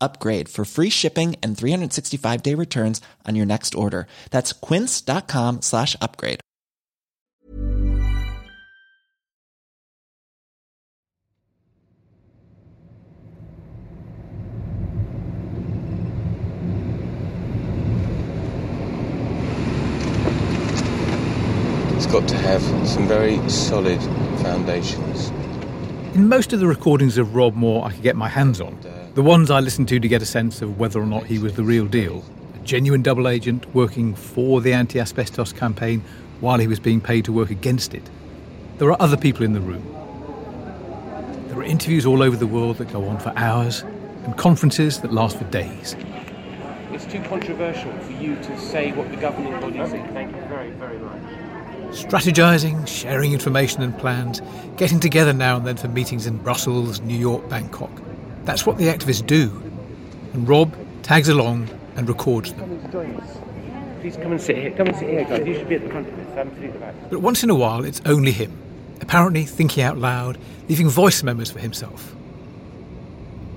upgrade for free shipping and 365 day returns on your next order. That's quince.com slash upgrade. It's got to have some very solid foundations. In most of the recordings of Rob Moore I could get my hands on, the ones I listened to to get a sense of whether or not he was the real deal, a genuine double agent working for the anti asbestos campaign while he was being paid to work against it, there are other people in the room. There are interviews all over the world that go on for hours and conferences that last for days. It's too controversial for you to say what the governing body think. Thank you very, very much strategizing, sharing information and plans, getting together now and then for meetings in Brussels, New York, Bangkok. That's what the activists do. And Rob tags along and records them. Please come and sit here. Come and sit here, guys. You should be at the front of this. I'm to the back. But once in a while, it's only him, apparently thinking out loud, leaving voice memos for himself.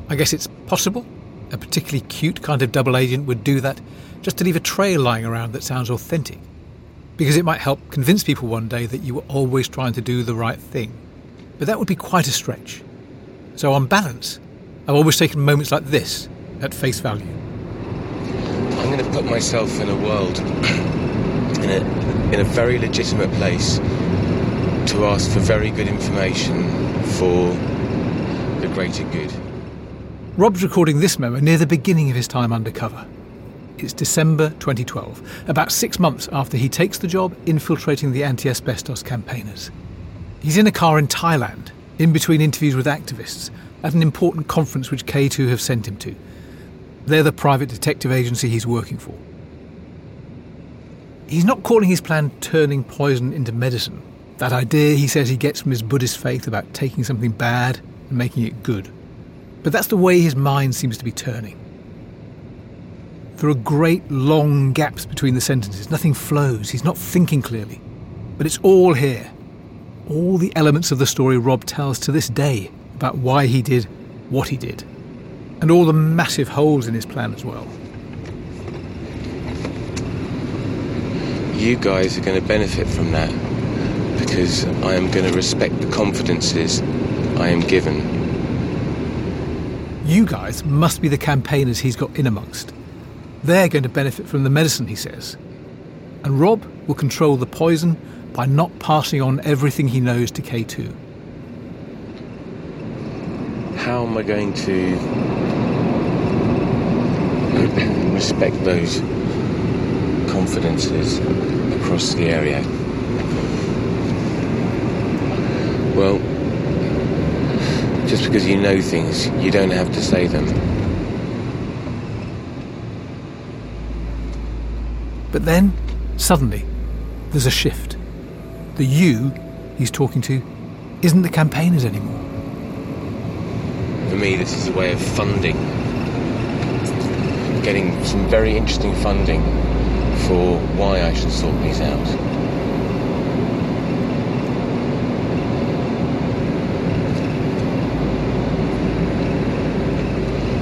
I guess it's possible a particularly cute kind of double agent would do that just to leave a trail lying around that sounds authentic because it might help convince people one day that you were always trying to do the right thing. But that would be quite a stretch. So, on balance, I've always taken moments like this at face value. I'm going to put myself in a world, in a, in a very legitimate place, to ask for very good information for the greater good. Rob's recording this memo near the beginning of his time undercover. It's December 2012, about six months after he takes the job infiltrating the anti asbestos campaigners. He's in a car in Thailand, in between interviews with activists, at an important conference which K2 have sent him to. They're the private detective agency he's working for. He's not calling his plan turning poison into medicine. That idea he says he gets from his Buddhist faith about taking something bad and making it good. But that's the way his mind seems to be turning. There are great long gaps between the sentences. Nothing flows. He's not thinking clearly. But it's all here. All the elements of the story Rob tells to this day about why he did what he did. And all the massive holes in his plan as well. You guys are going to benefit from that because I am going to respect the confidences I am given. You guys must be the campaigners he's got in amongst. They're going to benefit from the medicine, he says. And Rob will control the poison by not passing on everything he knows to K2. How am I going to respect those confidences across the area? Well, just because you know things, you don't have to say them. But then, suddenly, there's a shift. The you he's talking to isn't the campaigners anymore. For me, this is a way of funding. Getting some very interesting funding for why I should sort these out.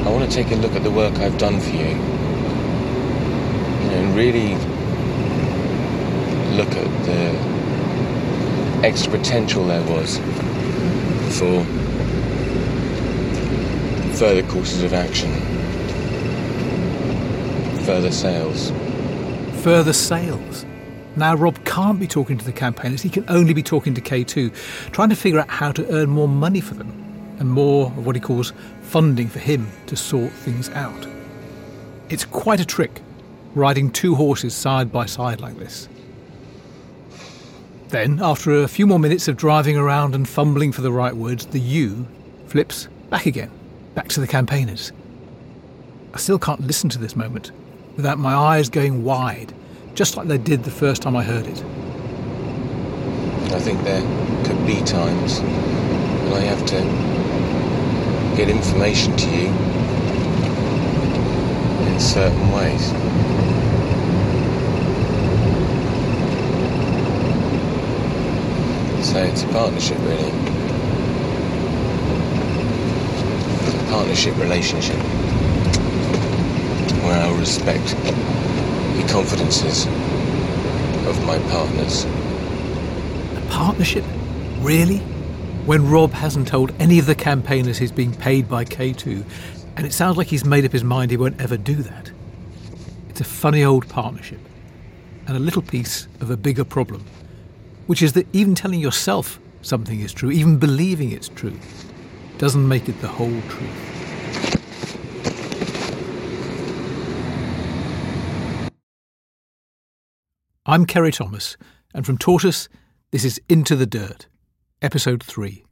I want to take a look at the work I've done for you really look at the extra potential there was for further courses of action, further sales. further sales. Now Rob can't be talking to the campaigners, he can only be talking to K2, trying to figure out how to earn more money for them and more of what he calls funding for him to sort things out. It's quite a trick, riding two horses side by side like this. Then, after a few more minutes of driving around and fumbling for the right words, the U flips back again, back to the campaigners. I still can't listen to this moment without my eyes going wide, just like they did the first time I heard it. I think there could be times when I have to get information to you in certain ways. So it's a partnership, really. A partnership relationship where I'll respect the confidences of my partners. A partnership? Really? When Rob hasn't told any of the campaigners he's being paid by K2, and it sounds like he's made up his mind he won't ever do that. It's a funny old partnership, and a little piece of a bigger problem, which is that even telling yourself something is true, even believing it's true, doesn't make it the whole truth. I'm Ceri Thomas, and from Tortoise, this is Into the Dirt, Episode 3.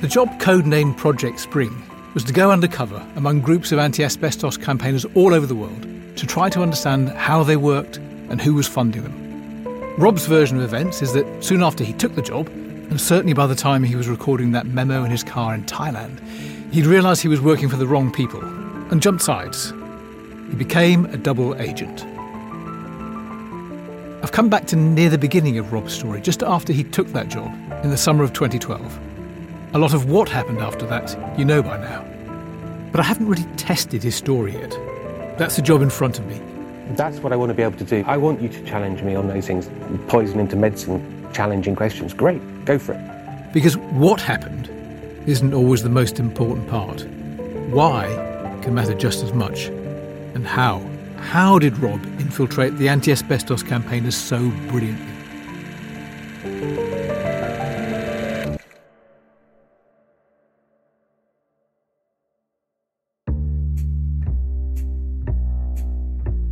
The job codenamed Project Spring was to go undercover among groups of anti asbestos campaigners all over the world to try to understand how they worked and who was funding them. Rob's version of events is that soon after he took the job, and certainly by the time he was recording that memo in his car in Thailand, he'd realised he was working for the wrong people and jumped sides. He became a double agent. I've come back to near the beginning of Rob's story, just after he took that job in the summer of 2012. A lot of what happened after that you know by now. But I haven't really tested his story yet. That's the job in front of me. That's what I want to be able to do. I want you to challenge me on those things. Poison into medicine, challenging questions. Great, go for it. Because what happened isn't always the most important part. Why can matter just as much. And how? How did Rob infiltrate the anti asbestos campaigners so brilliantly?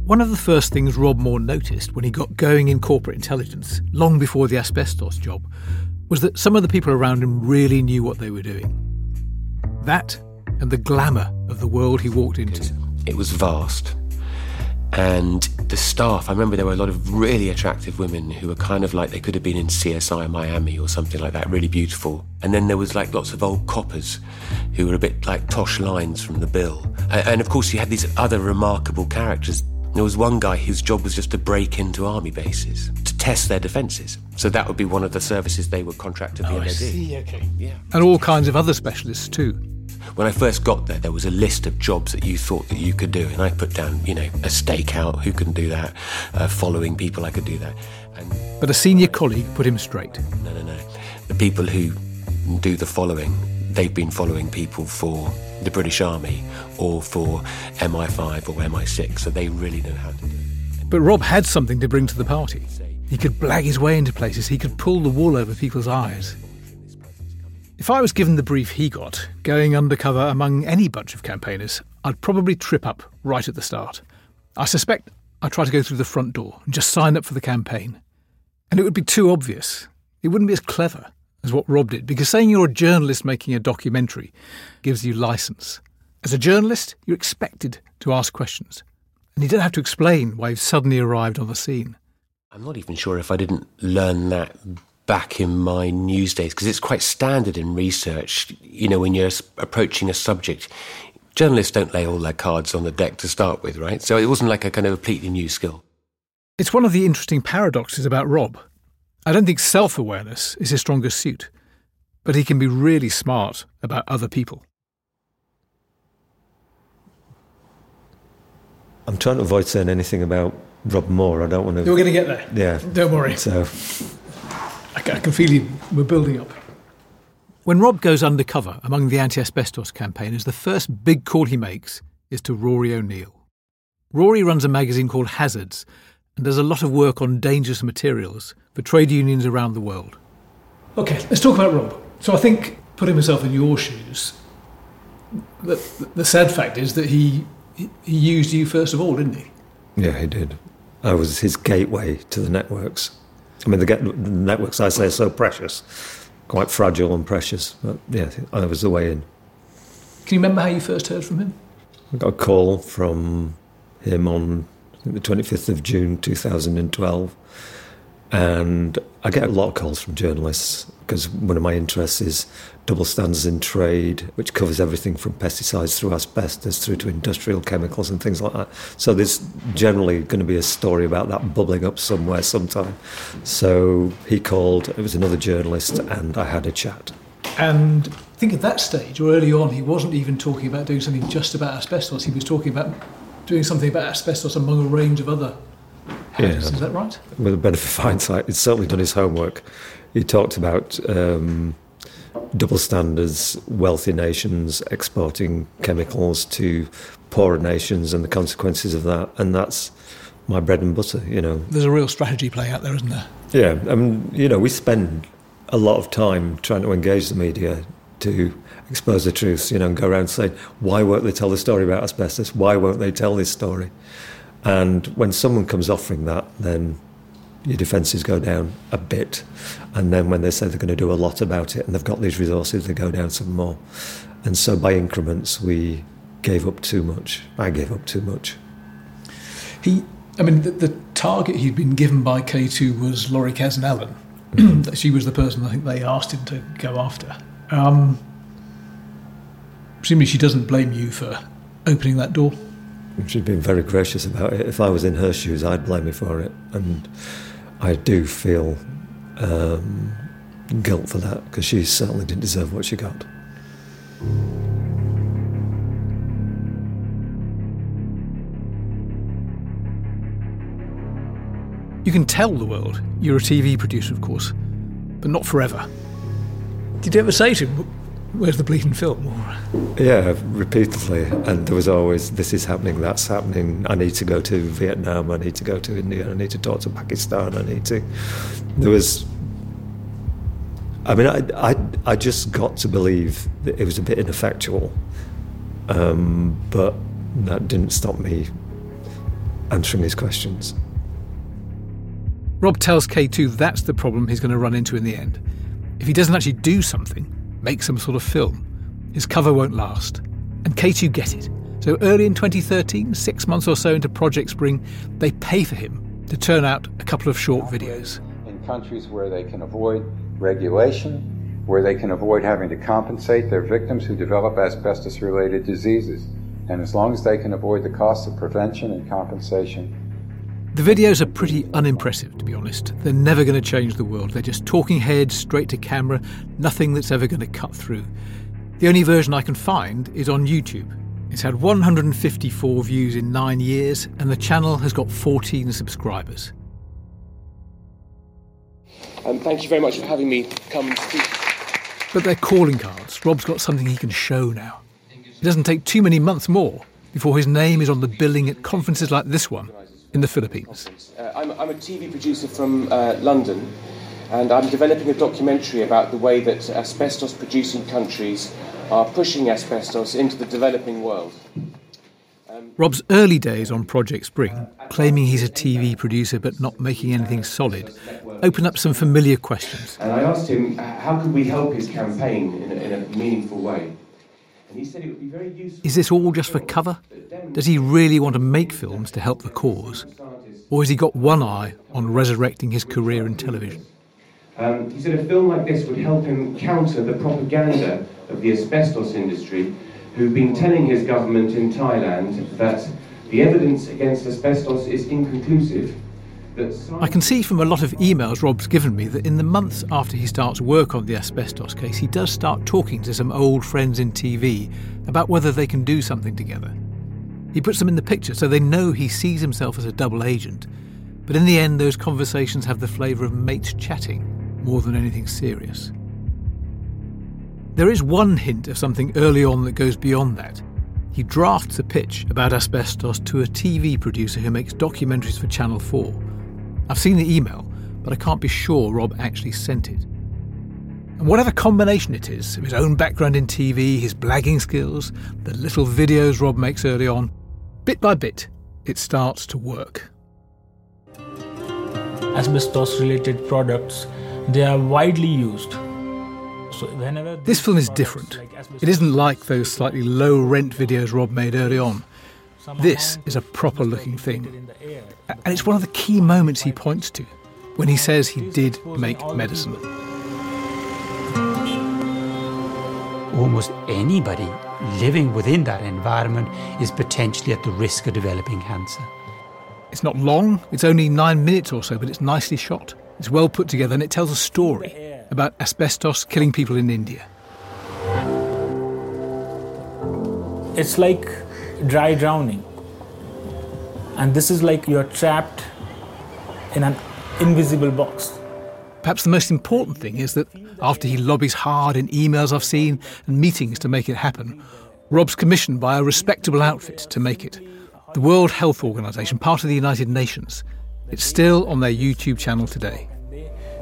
One of the first things Rob Moore noticed when he got going in corporate intelligence, long before the asbestos job, was that some of the people around him really knew what they were doing. That and the glamour of the world he walked into. It was vast. And the staff, I remember there were a lot of really attractive women who were kind of like they could have been in CSI Miami or something like that, really beautiful. And then there was like lots of old coppers who were a bit like Tosh Lines from the bill. And, of course, you had these other remarkable characters. There was one guy whose job was just to break into army bases to test their defences. So that would be one of the services they would contract to the Oh, I see, okay. Yeah. And all kinds of other specialists too. When I first got there, there was a list of jobs that you thought that you could do, and I put down, you know, a stakeout, who can do that, uh, following people, I could do that. And But a senior colleague put him straight. no, no, no. The people who do the following, they've been following people for the British Army or for MI5 or MI6, so they really know how to do it. But Rob had something to bring to the party. He could blag his way into places, he could pull the wool over people's eyes. If I was given the brief he got, going undercover among any bunch of campaigners, I'd probably trip up right at the start. I suspect I'd try to go through the front door and just sign up for the campaign. And it would be too obvious. It wouldn't be as clever as what Rob did, because saying you're a journalist making a documentary gives you license. As a journalist, you're expected to ask questions. And you don't have to explain why you've suddenly arrived on the scene. I'm not even sure if I didn't learn that back in my news days because it's quite standard in research. You know, when you're approaching a subject, journalists don't lay all their cards on the deck to start with, right? So it wasn't like a kind of completely new skill. It's one of the interesting paradoxes about Rob. I don't think self awareness is his strongest suit, but he can be really smart about other people. I'm trying to avoid saying anything about Rob Moore. I don't want to. We're going to get there. Yeah. Don't worry. So I can, I can feel you. We're building up. When Rob goes undercover among the anti asbestos campaigners, the first big call he makes is to Rory O'Neill. Rory runs a magazine called Hazards and does a lot of work on dangerous materials for trade unions around the world. Okay, let's talk about Rob. So I think, putting myself in your shoes, the, the sad fact is that he, he used you first of all, didn't he? Yeah, he did. I was his gateway to the networks. I mean, the, the networks I say are so precious, quite fragile and precious. But yeah, I was the way in. Can you remember how you first heard from him? I got a call from him on the 25th of June 2012. And I get a lot of calls from journalists because one of my interests is double standards in trade, which covers everything from pesticides through asbestos through to industrial chemicals and things like that. So there's generally going to be a story about that bubbling up somewhere sometime. So he called, it was another journalist, and I had a chat. And I think at that stage, or early on, he wasn't even talking about doing something just about asbestos. He was talking about doing something about asbestos among a range of other hazards. Yeah. Is that right? With the benefit of hindsight, he's certainly done his homework. He talked about um, double standards, wealthy nations exporting chemicals to poorer nations and the consequences of that. And that's my bread and butter, you know. There's a real strategy playing out there, isn't there? Yeah, I mean, you know, we spend a lot of time trying to engage the media to expose the truth, you know, and go around saying, why won't they tell the story about asbestos? Why won't they tell this story? And when someone comes offering that, then your defences go down a bit. And then when they say they're going to do a lot about it and they've got these resources, they go down some more. And so by increments, we gave up too much. I gave up too much. He, I mean, the, the target he'd been given by K2 was Laurie Kazan-Allen. Mm-hmm. she was the person I think they asked him to go after. Um, presumably, she doesn't blame you for opening that door. She's been very gracious about it. If I was in her shoes, I'd blame me for it. And I do feel um, guilt for that because she certainly didn't deserve what she got. You can tell the world you're a TV producer, of course, but not forever. Did you ever say to him, Where's the bleeding film? Yeah, repeatedly. And there was always, this is happening, that's happening. I need to go to Vietnam, I need to go to India, I need to talk to Pakistan, I need to. There was. I mean, I, I, I just got to believe that it was a bit ineffectual. Um, but that didn't stop me answering his questions. Rob tells K2 that's the problem he's going to run into in the end. If he doesn't actually do something, make some sort of film, his cover won't last. And K2 get it. So early in 2013, six months or so into Project Spring, they pay for him to turn out a couple of short videos. In countries where they can avoid regulation, where they can avoid having to compensate their victims who develop asbestos related diseases. And as long as they can avoid the costs of prevention and compensation, the videos are pretty unimpressive, to be honest. They're never going to change the world. They're just talking heads straight to camera, nothing that's ever going to cut through. The only version I can find is on YouTube. It's had 154 views in nine years, and the channel has got 14 subscribers. Um, thank you very much for having me come and speak. But they're calling cards. Rob's got something he can show now. It doesn't take too many months more before his name is on the billing at conferences like this one in the Philippines. Uh, I'm, I'm, a TV producer from uh, London, and I'm developing a documentary about the way that asbestos producing countries are pushing asbestos into the developing world. Um, Rob's early days on Project Spring, claiming he's a TV producer but not making anything solid, open up some familiar questions. And I asked him how could we help his campaign in a, in a meaningful way. And he said it would be very useful. Is this all just for cover? Does he really want to make films to help the cause? Or has he got one eye on resurrecting his career in television? Um, he said a film like this would help him counter the propaganda of the asbestos industry, who've been telling his government in Thailand that the evidence against asbestos is inconclusive I can see from a lot of emails Rob's given me that in the months after he starts work on the asbestos case, he does start talking to some old friends in TV about whether they can do something together. He puts them in the picture so they know he sees himself as a double agent. But in the end, those conversations have the flavour of mates chatting more than anything serious. There is one hint of something early on that goes beyond that. He drafts a pitch about asbestos to a TV producer who makes documentaries for Channel 4. I've seen the email, but I can't be sure Rob actually sent it. And whatever combination it is of his own background in TV, his blagging skills, the little videos Rob makes early on, bit by bit, it starts to work. Asbestos related products, they are widely used. So this film is different. It isn't like those slightly low rent videos Rob made early on. This is a proper looking thing. And it's one of the key moments he points to when he says he did make medicine. Almost anybody living within that environment is potentially at the risk of developing cancer. It's not long, it's only nine minutes or so, but it's nicely shot. It's well put together and it tells a story about asbestos killing people in India. It's like dry drowning. And this is like you're trapped in an invisible box. Perhaps the most important thing is that after he lobbies hard in emails I've seen and meetings to make it happen, Rob's commissioned by a respectable outfit to make it the World Health Organization, part of the United Nations. It's still on their YouTube channel today.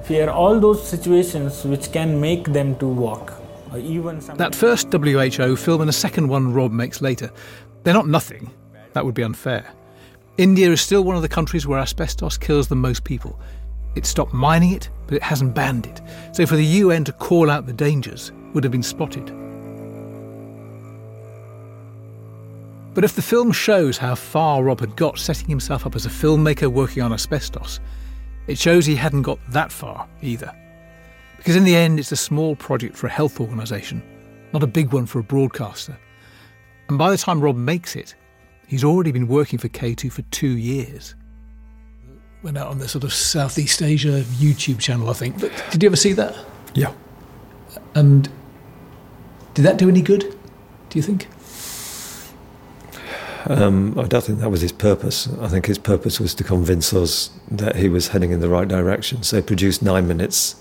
Fear all those situations which can make them to walk. Or even that first WHO film and a second one Rob makes later, they're not nothing. That would be unfair. India is still one of the countries where asbestos kills the most people. It stopped mining it, but it hasn't banned it. So for the UN to call out the dangers would have been spotted. But if the film shows how far Rob had got setting himself up as a filmmaker working on asbestos, it shows he hadn't got that far either. Because in the end, it's a small project for a health organisation, not a big one for a broadcaster. And by the time Rob makes it, he's already been working for K2 for two years. Went out on the sort of Southeast Asia YouTube channel, I think. But did you ever see that? Yeah. And did that do any good, do you think? Um, I don't think that was his purpose. I think his purpose was to convince us that he was heading in the right direction. So he produced nine minutes,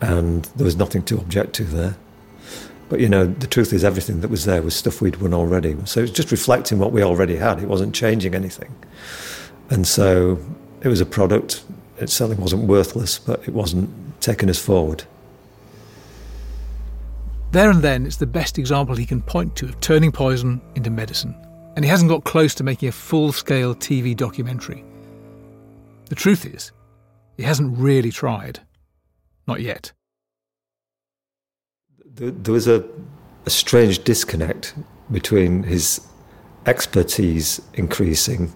and there was nothing to object to there. But you know, the truth is, everything that was there was stuff we'd won already. So it was just reflecting what we already had. It wasn't changing anything. And so it was a product. It certainly wasn't worthless, but it wasn't taking us forward. There and then, it's the best example he can point to of turning poison into medicine and he hasn't got close to making a full scale TV documentary. The truth is, he hasn't really tried. Not yet. There was a, a strange disconnect between his expertise increasing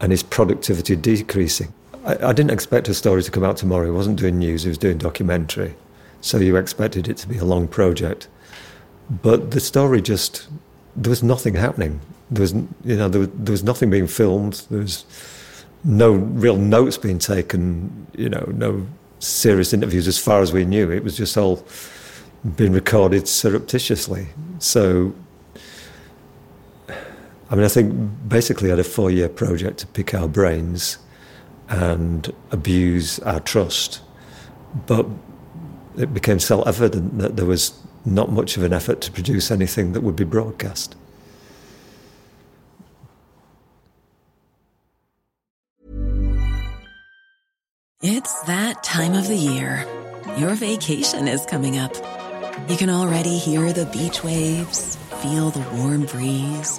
and his productivity decreasing. I, I, didn't expect a story to come out tomorrow. He wasn't doing news, he was doing documentary. So you expected it to be a long project. But the story just, there was nothing happening there was you know there was, there was nothing being filmed. There was no real notes being taken. You know, no serious interviews as far as we knew. It was just all being recorded surreptitiously. So, I mean, I think basically I had a four-year project to pick our brains and abuse our trust, but it became self-evident that there was not much of an effort to produce anything that would be broadcast. It's that time of the year. Your vacation is coming up. You can already hear the beach waves, feel the warm breeze,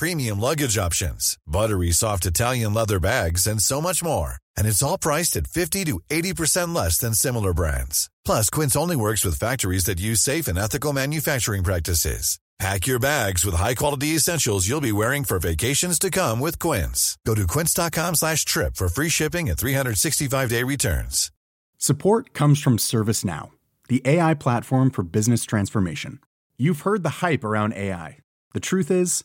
premium luggage options, buttery soft Italian leather bags, and so much more. And it's all priced at 50 to 80% less than similar brands. Plus, Quince only works with factories that use safe and ethical manufacturing practices. Pack your bags with high-quality essentials you'll be wearing for vacations to come with Quince. Go to quince.com slash trip for free shipping and 365-day returns. Support comes from ServiceNow, the AI platform for business transformation. You've heard the hype around AI. The truth is,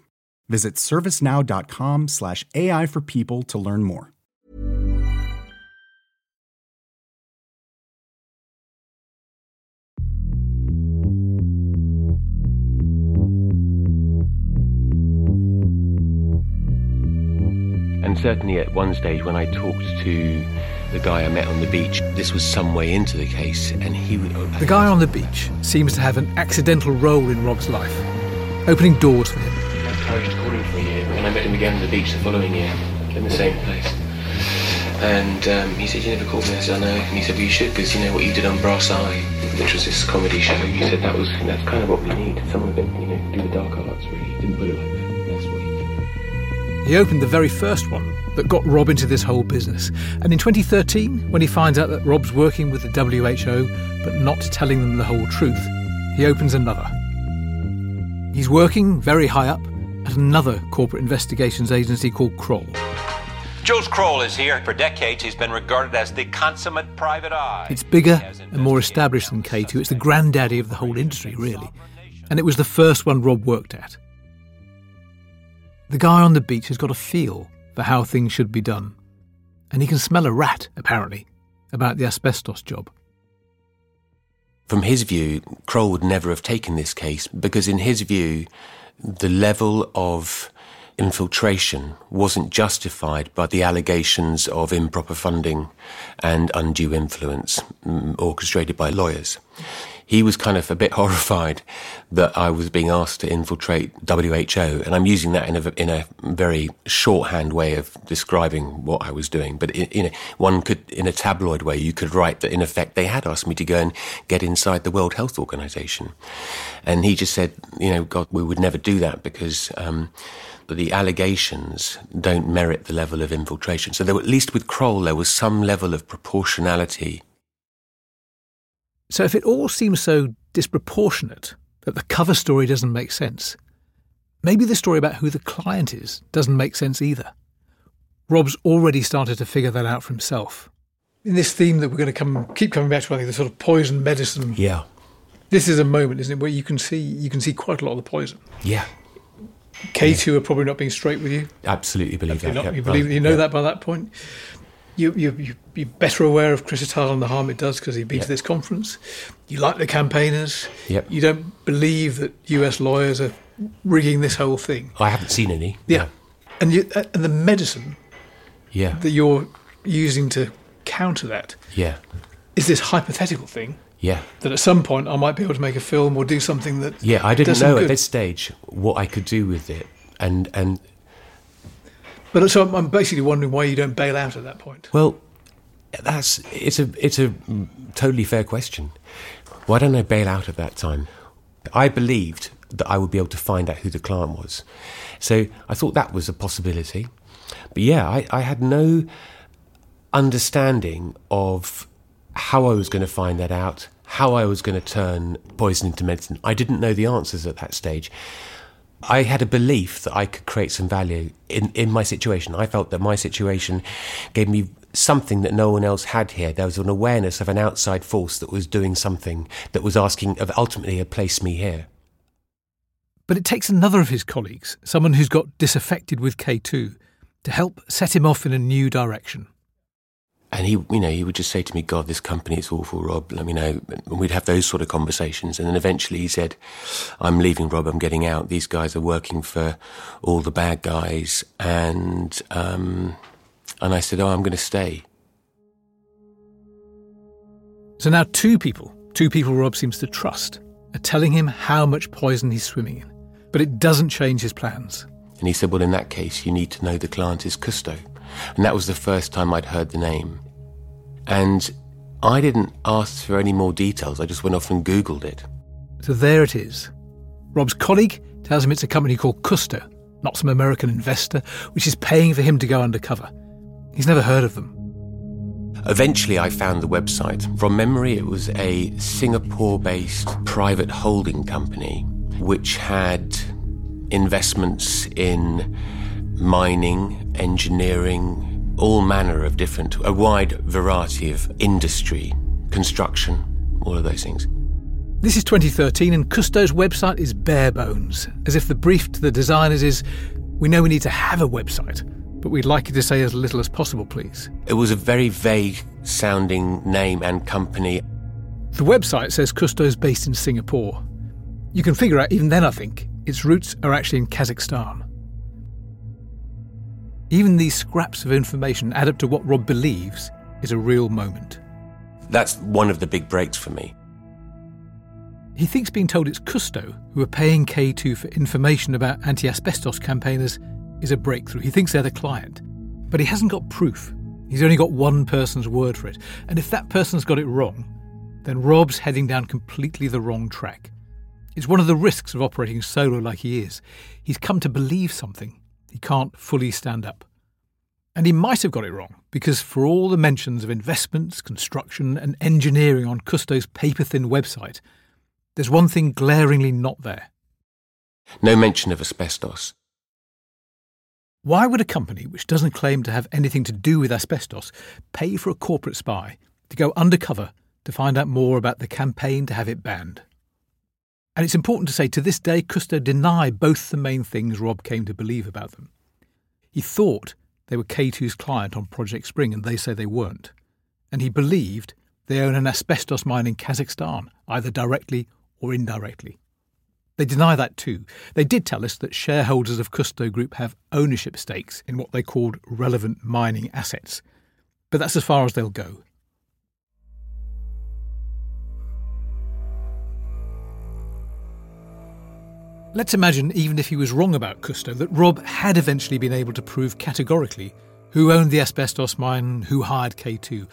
Visit servicenow.com/slash AI for people to learn more. And certainly at one stage when I talked to the guy I met on the beach, this was some way into the case, and he The guy on the beach seems to have an accidental role in Rob's life, opening doors for him. I encouraged calling for a year, and I met him again on the beach the following year, in the same place. And um, he said, You never called me. I said, I know. And he said, Well, you should, because you know what you did on Brass Eye, which was this comedy show. He said, That was that's kind of what we need. Someone it, you know, do the dark arts, really. He didn't put it like that. That's what he did. He opened the very first one that got Rob into this whole business. And in 2013, when he finds out that Rob's working with the WHO but not telling them the whole truth, he opens another. He's working very high up at another corporate investigations agency called Kroll. Jules Kroll is here. For decades, he's been regarded as the consummate private eye. It's bigger and more established than K2. It's the granddaddy of the whole industry, really. And it was the first one Rob worked at. The guy on the beach has got a feel for how things should be done. And he can smell a rat, apparently, about the asbestos job. From his view, Kroll would never have taken this case because, in his view, the level of infiltration wasn't justified by the allegations of improper funding and undue influence mm, orchestrated by lawyers. He was kind of a bit horrified that I was being asked to infiltrate WHO, and I'm using that in a, in a very shorthand way of describing what I was doing. But in, in a, one could, in a tabloid way, you could write that in effect they had asked me to go and get inside the World Health Organization, and he just said, you know, God, we would never do that because. Um, the allegations don't merit the level of infiltration. So, there, at least with Kroll, there was some level of proportionality. So, if it all seems so disproportionate that the cover story doesn't make sense, maybe the story about who the client is doesn't make sense either. Rob's already started to figure that out for himself. In this theme that we're going to come keep coming back to, I think the sort of poison medicine. Yeah. This is a moment, isn't it, where you can see you can see quite a lot of the poison. Yeah. K two are probably not being straight with you. Absolutely believe You're that. not- yeah. you believe Well, you know yeah. that by that point. You you you you're better aware of chrysotile and the harm it does because he'd been Yeah. to this conference. You like the campaigners. Yep. You don't believe that U.S. lawyers are rigging this whole thing. I haven't seen any. Yeah. And you uh, and the medicine Yeah. that you're using to counter that Yeah. is this hypothetical thing Yeah. that at some point I might be able to make a film or do something that Yeah, I didn't know at this stage what I could do with it. And and But so I'm- basically wondering why you don't bail out at that point. well, that's it's a it's a totally fair question. Why don't I bail out at that time? I believed that I would be able to find out who the client was. So I thought that was a possibility. But yeah, I, I had no understanding of how I was going to find that out, how I was going to turn poison into medicine. I didn't know the answers at that stage. I had a belief that I could create some value in, in my situation. I felt that my situation gave me something that no one else had here. There was an awareness of an outside force that was doing something that was asking of ultimately a place me here. But it takes another of his colleagues, someone who's got disaffected with K2, to help set him off in a new direction. And he, you know, he would just say to me, "God, this company is awful, Rob. Let me know." And we'd have those sort of conversations. And then eventually he said, "I'm leaving, Rob. I'm getting out. These guys are working for all the bad guys." And um, and I said, "Oh, I'm going to stay." So now two people, two people Rob seems to trust, are telling him how much poison he's swimming in. But it doesn't change his plans. And he said, Well, in that case, you need to know the client is Kusto. And that was the first time I'd heard the name. And I didn't ask for any more details. I just went off and Googled it. So there it is. Rob's colleague tells him it's a company called Kusto, not some American investor, which is paying for him to go undercover. He's never heard of them. Eventually, I found the website. From memory, it was a Singapore based private holding company which had investments in mining, engineering, all manner of different, a wide variety of industry, construction, all of those things. This is 2013, and Kusto's website is bare bones, as if the brief to the designers is we know we need to have a website, but we'd like you to say as little as possible, please. It was a very vague sounding name and company. The website says Kusto's based in Singapore. You can figure out, even then, I think, its roots are actually in Kazakhstan. Even these scraps of information add up to what Rob believes is a real moment. That's one of the big breaks for me. He thinks being told it's Kusto who are paying K2 for information about anti asbestos campaigners is a breakthrough. He thinks they're the client. But he hasn't got proof. He's only got one person's word for it. And if that person's got it wrong, then Rob's heading down completely the wrong track. It's one of the risks of operating solo like he is. He's come to believe something he can't fully stand up. And he might have got it wrong, because for all the mentions of investments, construction, and engineering on Kusto's paper thin website, there's one thing glaringly not there. No mention of asbestos. Why would a company which doesn't claim to have anything to do with asbestos pay for a corporate spy to go undercover to find out more about the campaign to have it banned? And it's important to say to this day, Kusto deny both the main things Rob came to believe about them. He thought they were K2's client on Project Spring, and they say they weren't. And he believed they own an asbestos mine in Kazakhstan, either directly or indirectly. They deny that too. They did tell us that shareholders of Kusto Group have ownership stakes in what they called relevant mining assets. But that's as far as they'll go. Let's imagine, even if he was wrong about Kusto, that Rob had eventually been able to prove categorically who owned the asbestos mine, who hired K2.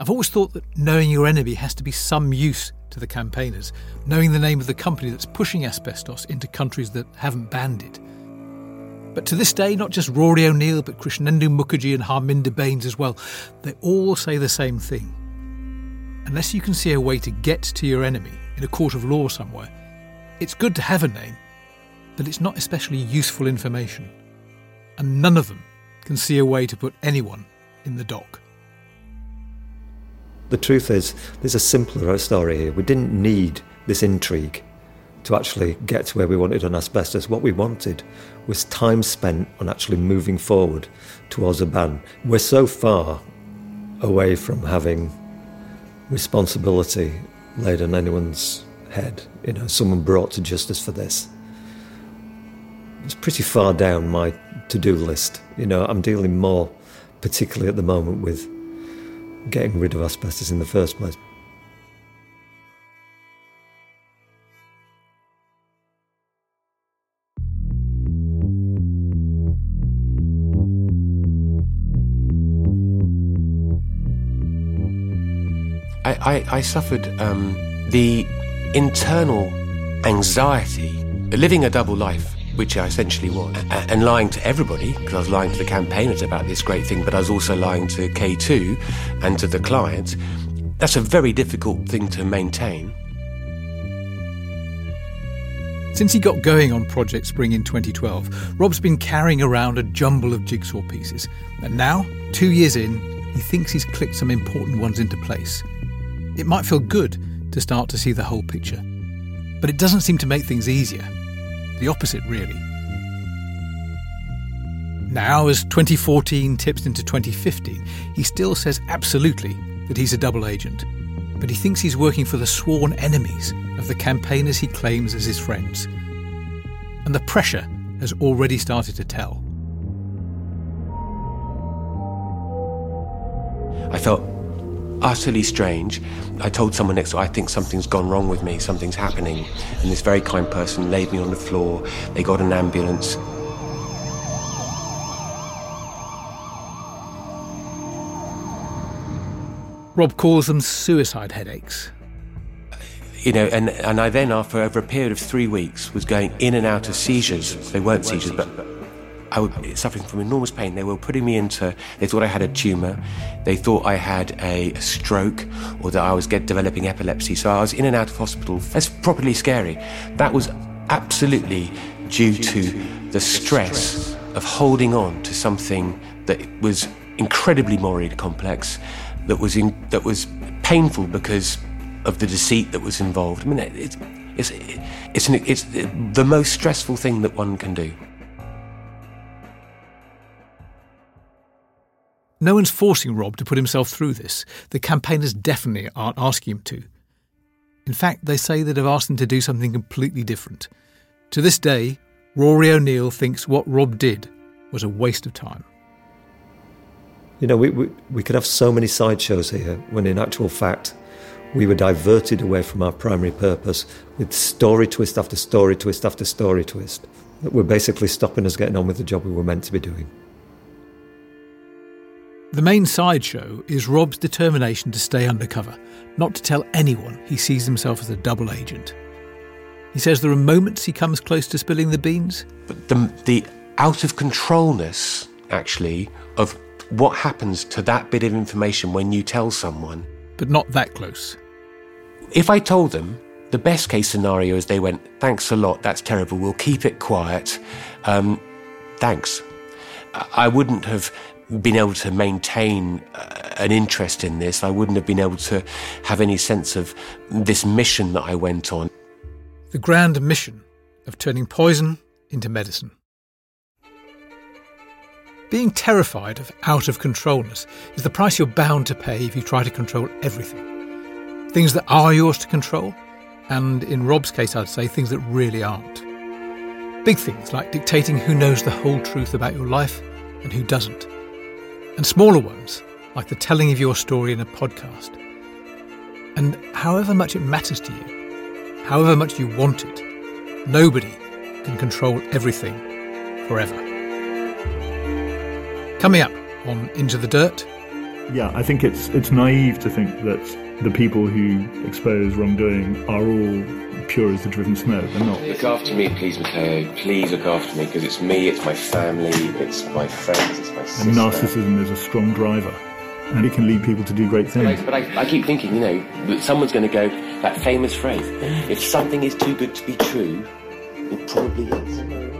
I've always thought that knowing your enemy has to be some use to the campaigners, knowing the name of the company that's pushing asbestos into countries that haven't banned it. But to this day, not just Rory O'Neill, but Krishnendu Mukherjee and Harminder Bains as well, they all say the same thing. Unless you can see a way to get to your enemy in a court of law somewhere, it's good to have a name, but it's not especially useful information. And none of them can see a way to put anyone in the dock. The truth is, there's a simpler story here. We didn't need this intrigue to actually get to where we wanted on asbestos. What we wanted was time spent on actually moving forward towards a ban. We're so far away from having responsibility laid on anyone's head, you know, someone brought to justice for this it's pretty far down my to-do list. You know, I'm dealing more, particularly at the moment, with getting rid of asbestos in the first place. I, I, I suffered um, the internal anxiety, living a double life which I essentially was, and lying to everybody, because I was lying to the campaigners about this great thing, but I was also lying to K2 and to the client. That's a very difficult thing to maintain. Since he got going on Project Spring in 2012, Rob's been carrying around a jumble of jigsaw pieces. And now, two years in, he thinks he's clicked some important ones into place. It might feel good to start to see the whole picture, but it doesn't seem to make things easier. The opposite, really. Now, as 2014 tips into 2015, he still says absolutely that he's a double agent. But he thinks he's working for the sworn enemies of the campaigners he claims as his friends. And the pressure has already started to tell. I felt utterly strange. I told someone next door, I think something's gone wrong with me, something's happening. And this very kind person laid me on the floor. They got an ambulance. Rob calls them suicide headaches. You know, and, and I then, after over a period of three weeks, was going in and out of seizures. They weren't seizures, but I was suffering from enormous pain. They were putting me into, they thought I had a tumour, they thought I had a, stroke, or that I was get, developing epilepsy. So I was in and out of hospital. That's properly scary. That was absolutely due to the stress of holding on to something that was incredibly morally complex, that was in, that was painful because of the deceit that was involved. I mean, it's it's it's, an, it's the most stressful thing that one can do. No one's forcing Rob to put himself through this. The campaigners definitely aren't asking him to. In fact, they say they'd have asked him to do something completely different. To this day, Rory O'Neill thinks what Rob did was a waste of time. You know, we, we, we could have so many sideshows here when in actual fact we were diverted away from our primary purpose with story twist after story twist after story twist that were basically stopping us getting on with the job we were meant to be doing. The main sideshow is Rob's determination to stay undercover, not to tell anyone he sees himself as a double agent. He says there are moments he comes close to spilling the beans. But the, the out of controlness, actually, of what happens to that bit of information when you tell someone. But not that close. If I told them, the best case scenario is they went, thanks a lot, that's terrible, we'll keep it quiet. Um, thanks. I wouldn't have been able to maintain uh, an interest in this. I wouldn't have been able to have any sense of this mission that I went on. The grand mission of turning poison into medicine. Being terrified of out of controlness is the price you're bound to pay if you try to control everything. Things that are yours to control, and in Rob's case, I'd say things that really aren't. Big things like dictating who knows the whole truth about your life and who doesn't. And smaller ones, like the telling of your story in a podcast. And however much it matters to you, however much you want it, nobody can control everything forever. Coming up on Into the Dirt. Yeah, I think it's it's naive to think that the people who expose wrongdoing are all pure as the driven snow. They're not. Look after me, please, Matteo. Please look after me because it's me, it's my family, it's my friends, it's my sister. And narcissism is a strong driver, and it can lead people to do great things. But I, I keep thinking, you know, that someone's going to go that famous phrase: "If something is too good to be true, it probably is."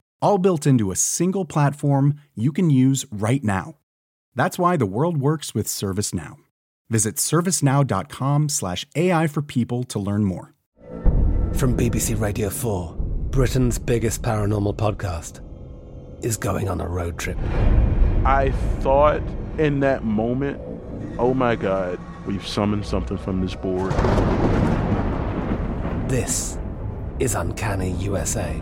all built into a single platform you can use right now. That's why the world works with ServiceNow. Visit servicenow.com/slash AI for people to learn more. From BBC Radio 4, Britain's biggest paranormal podcast is going on a road trip. I thought in that moment, oh my God, we've summoned something from this board. This is Uncanny USA.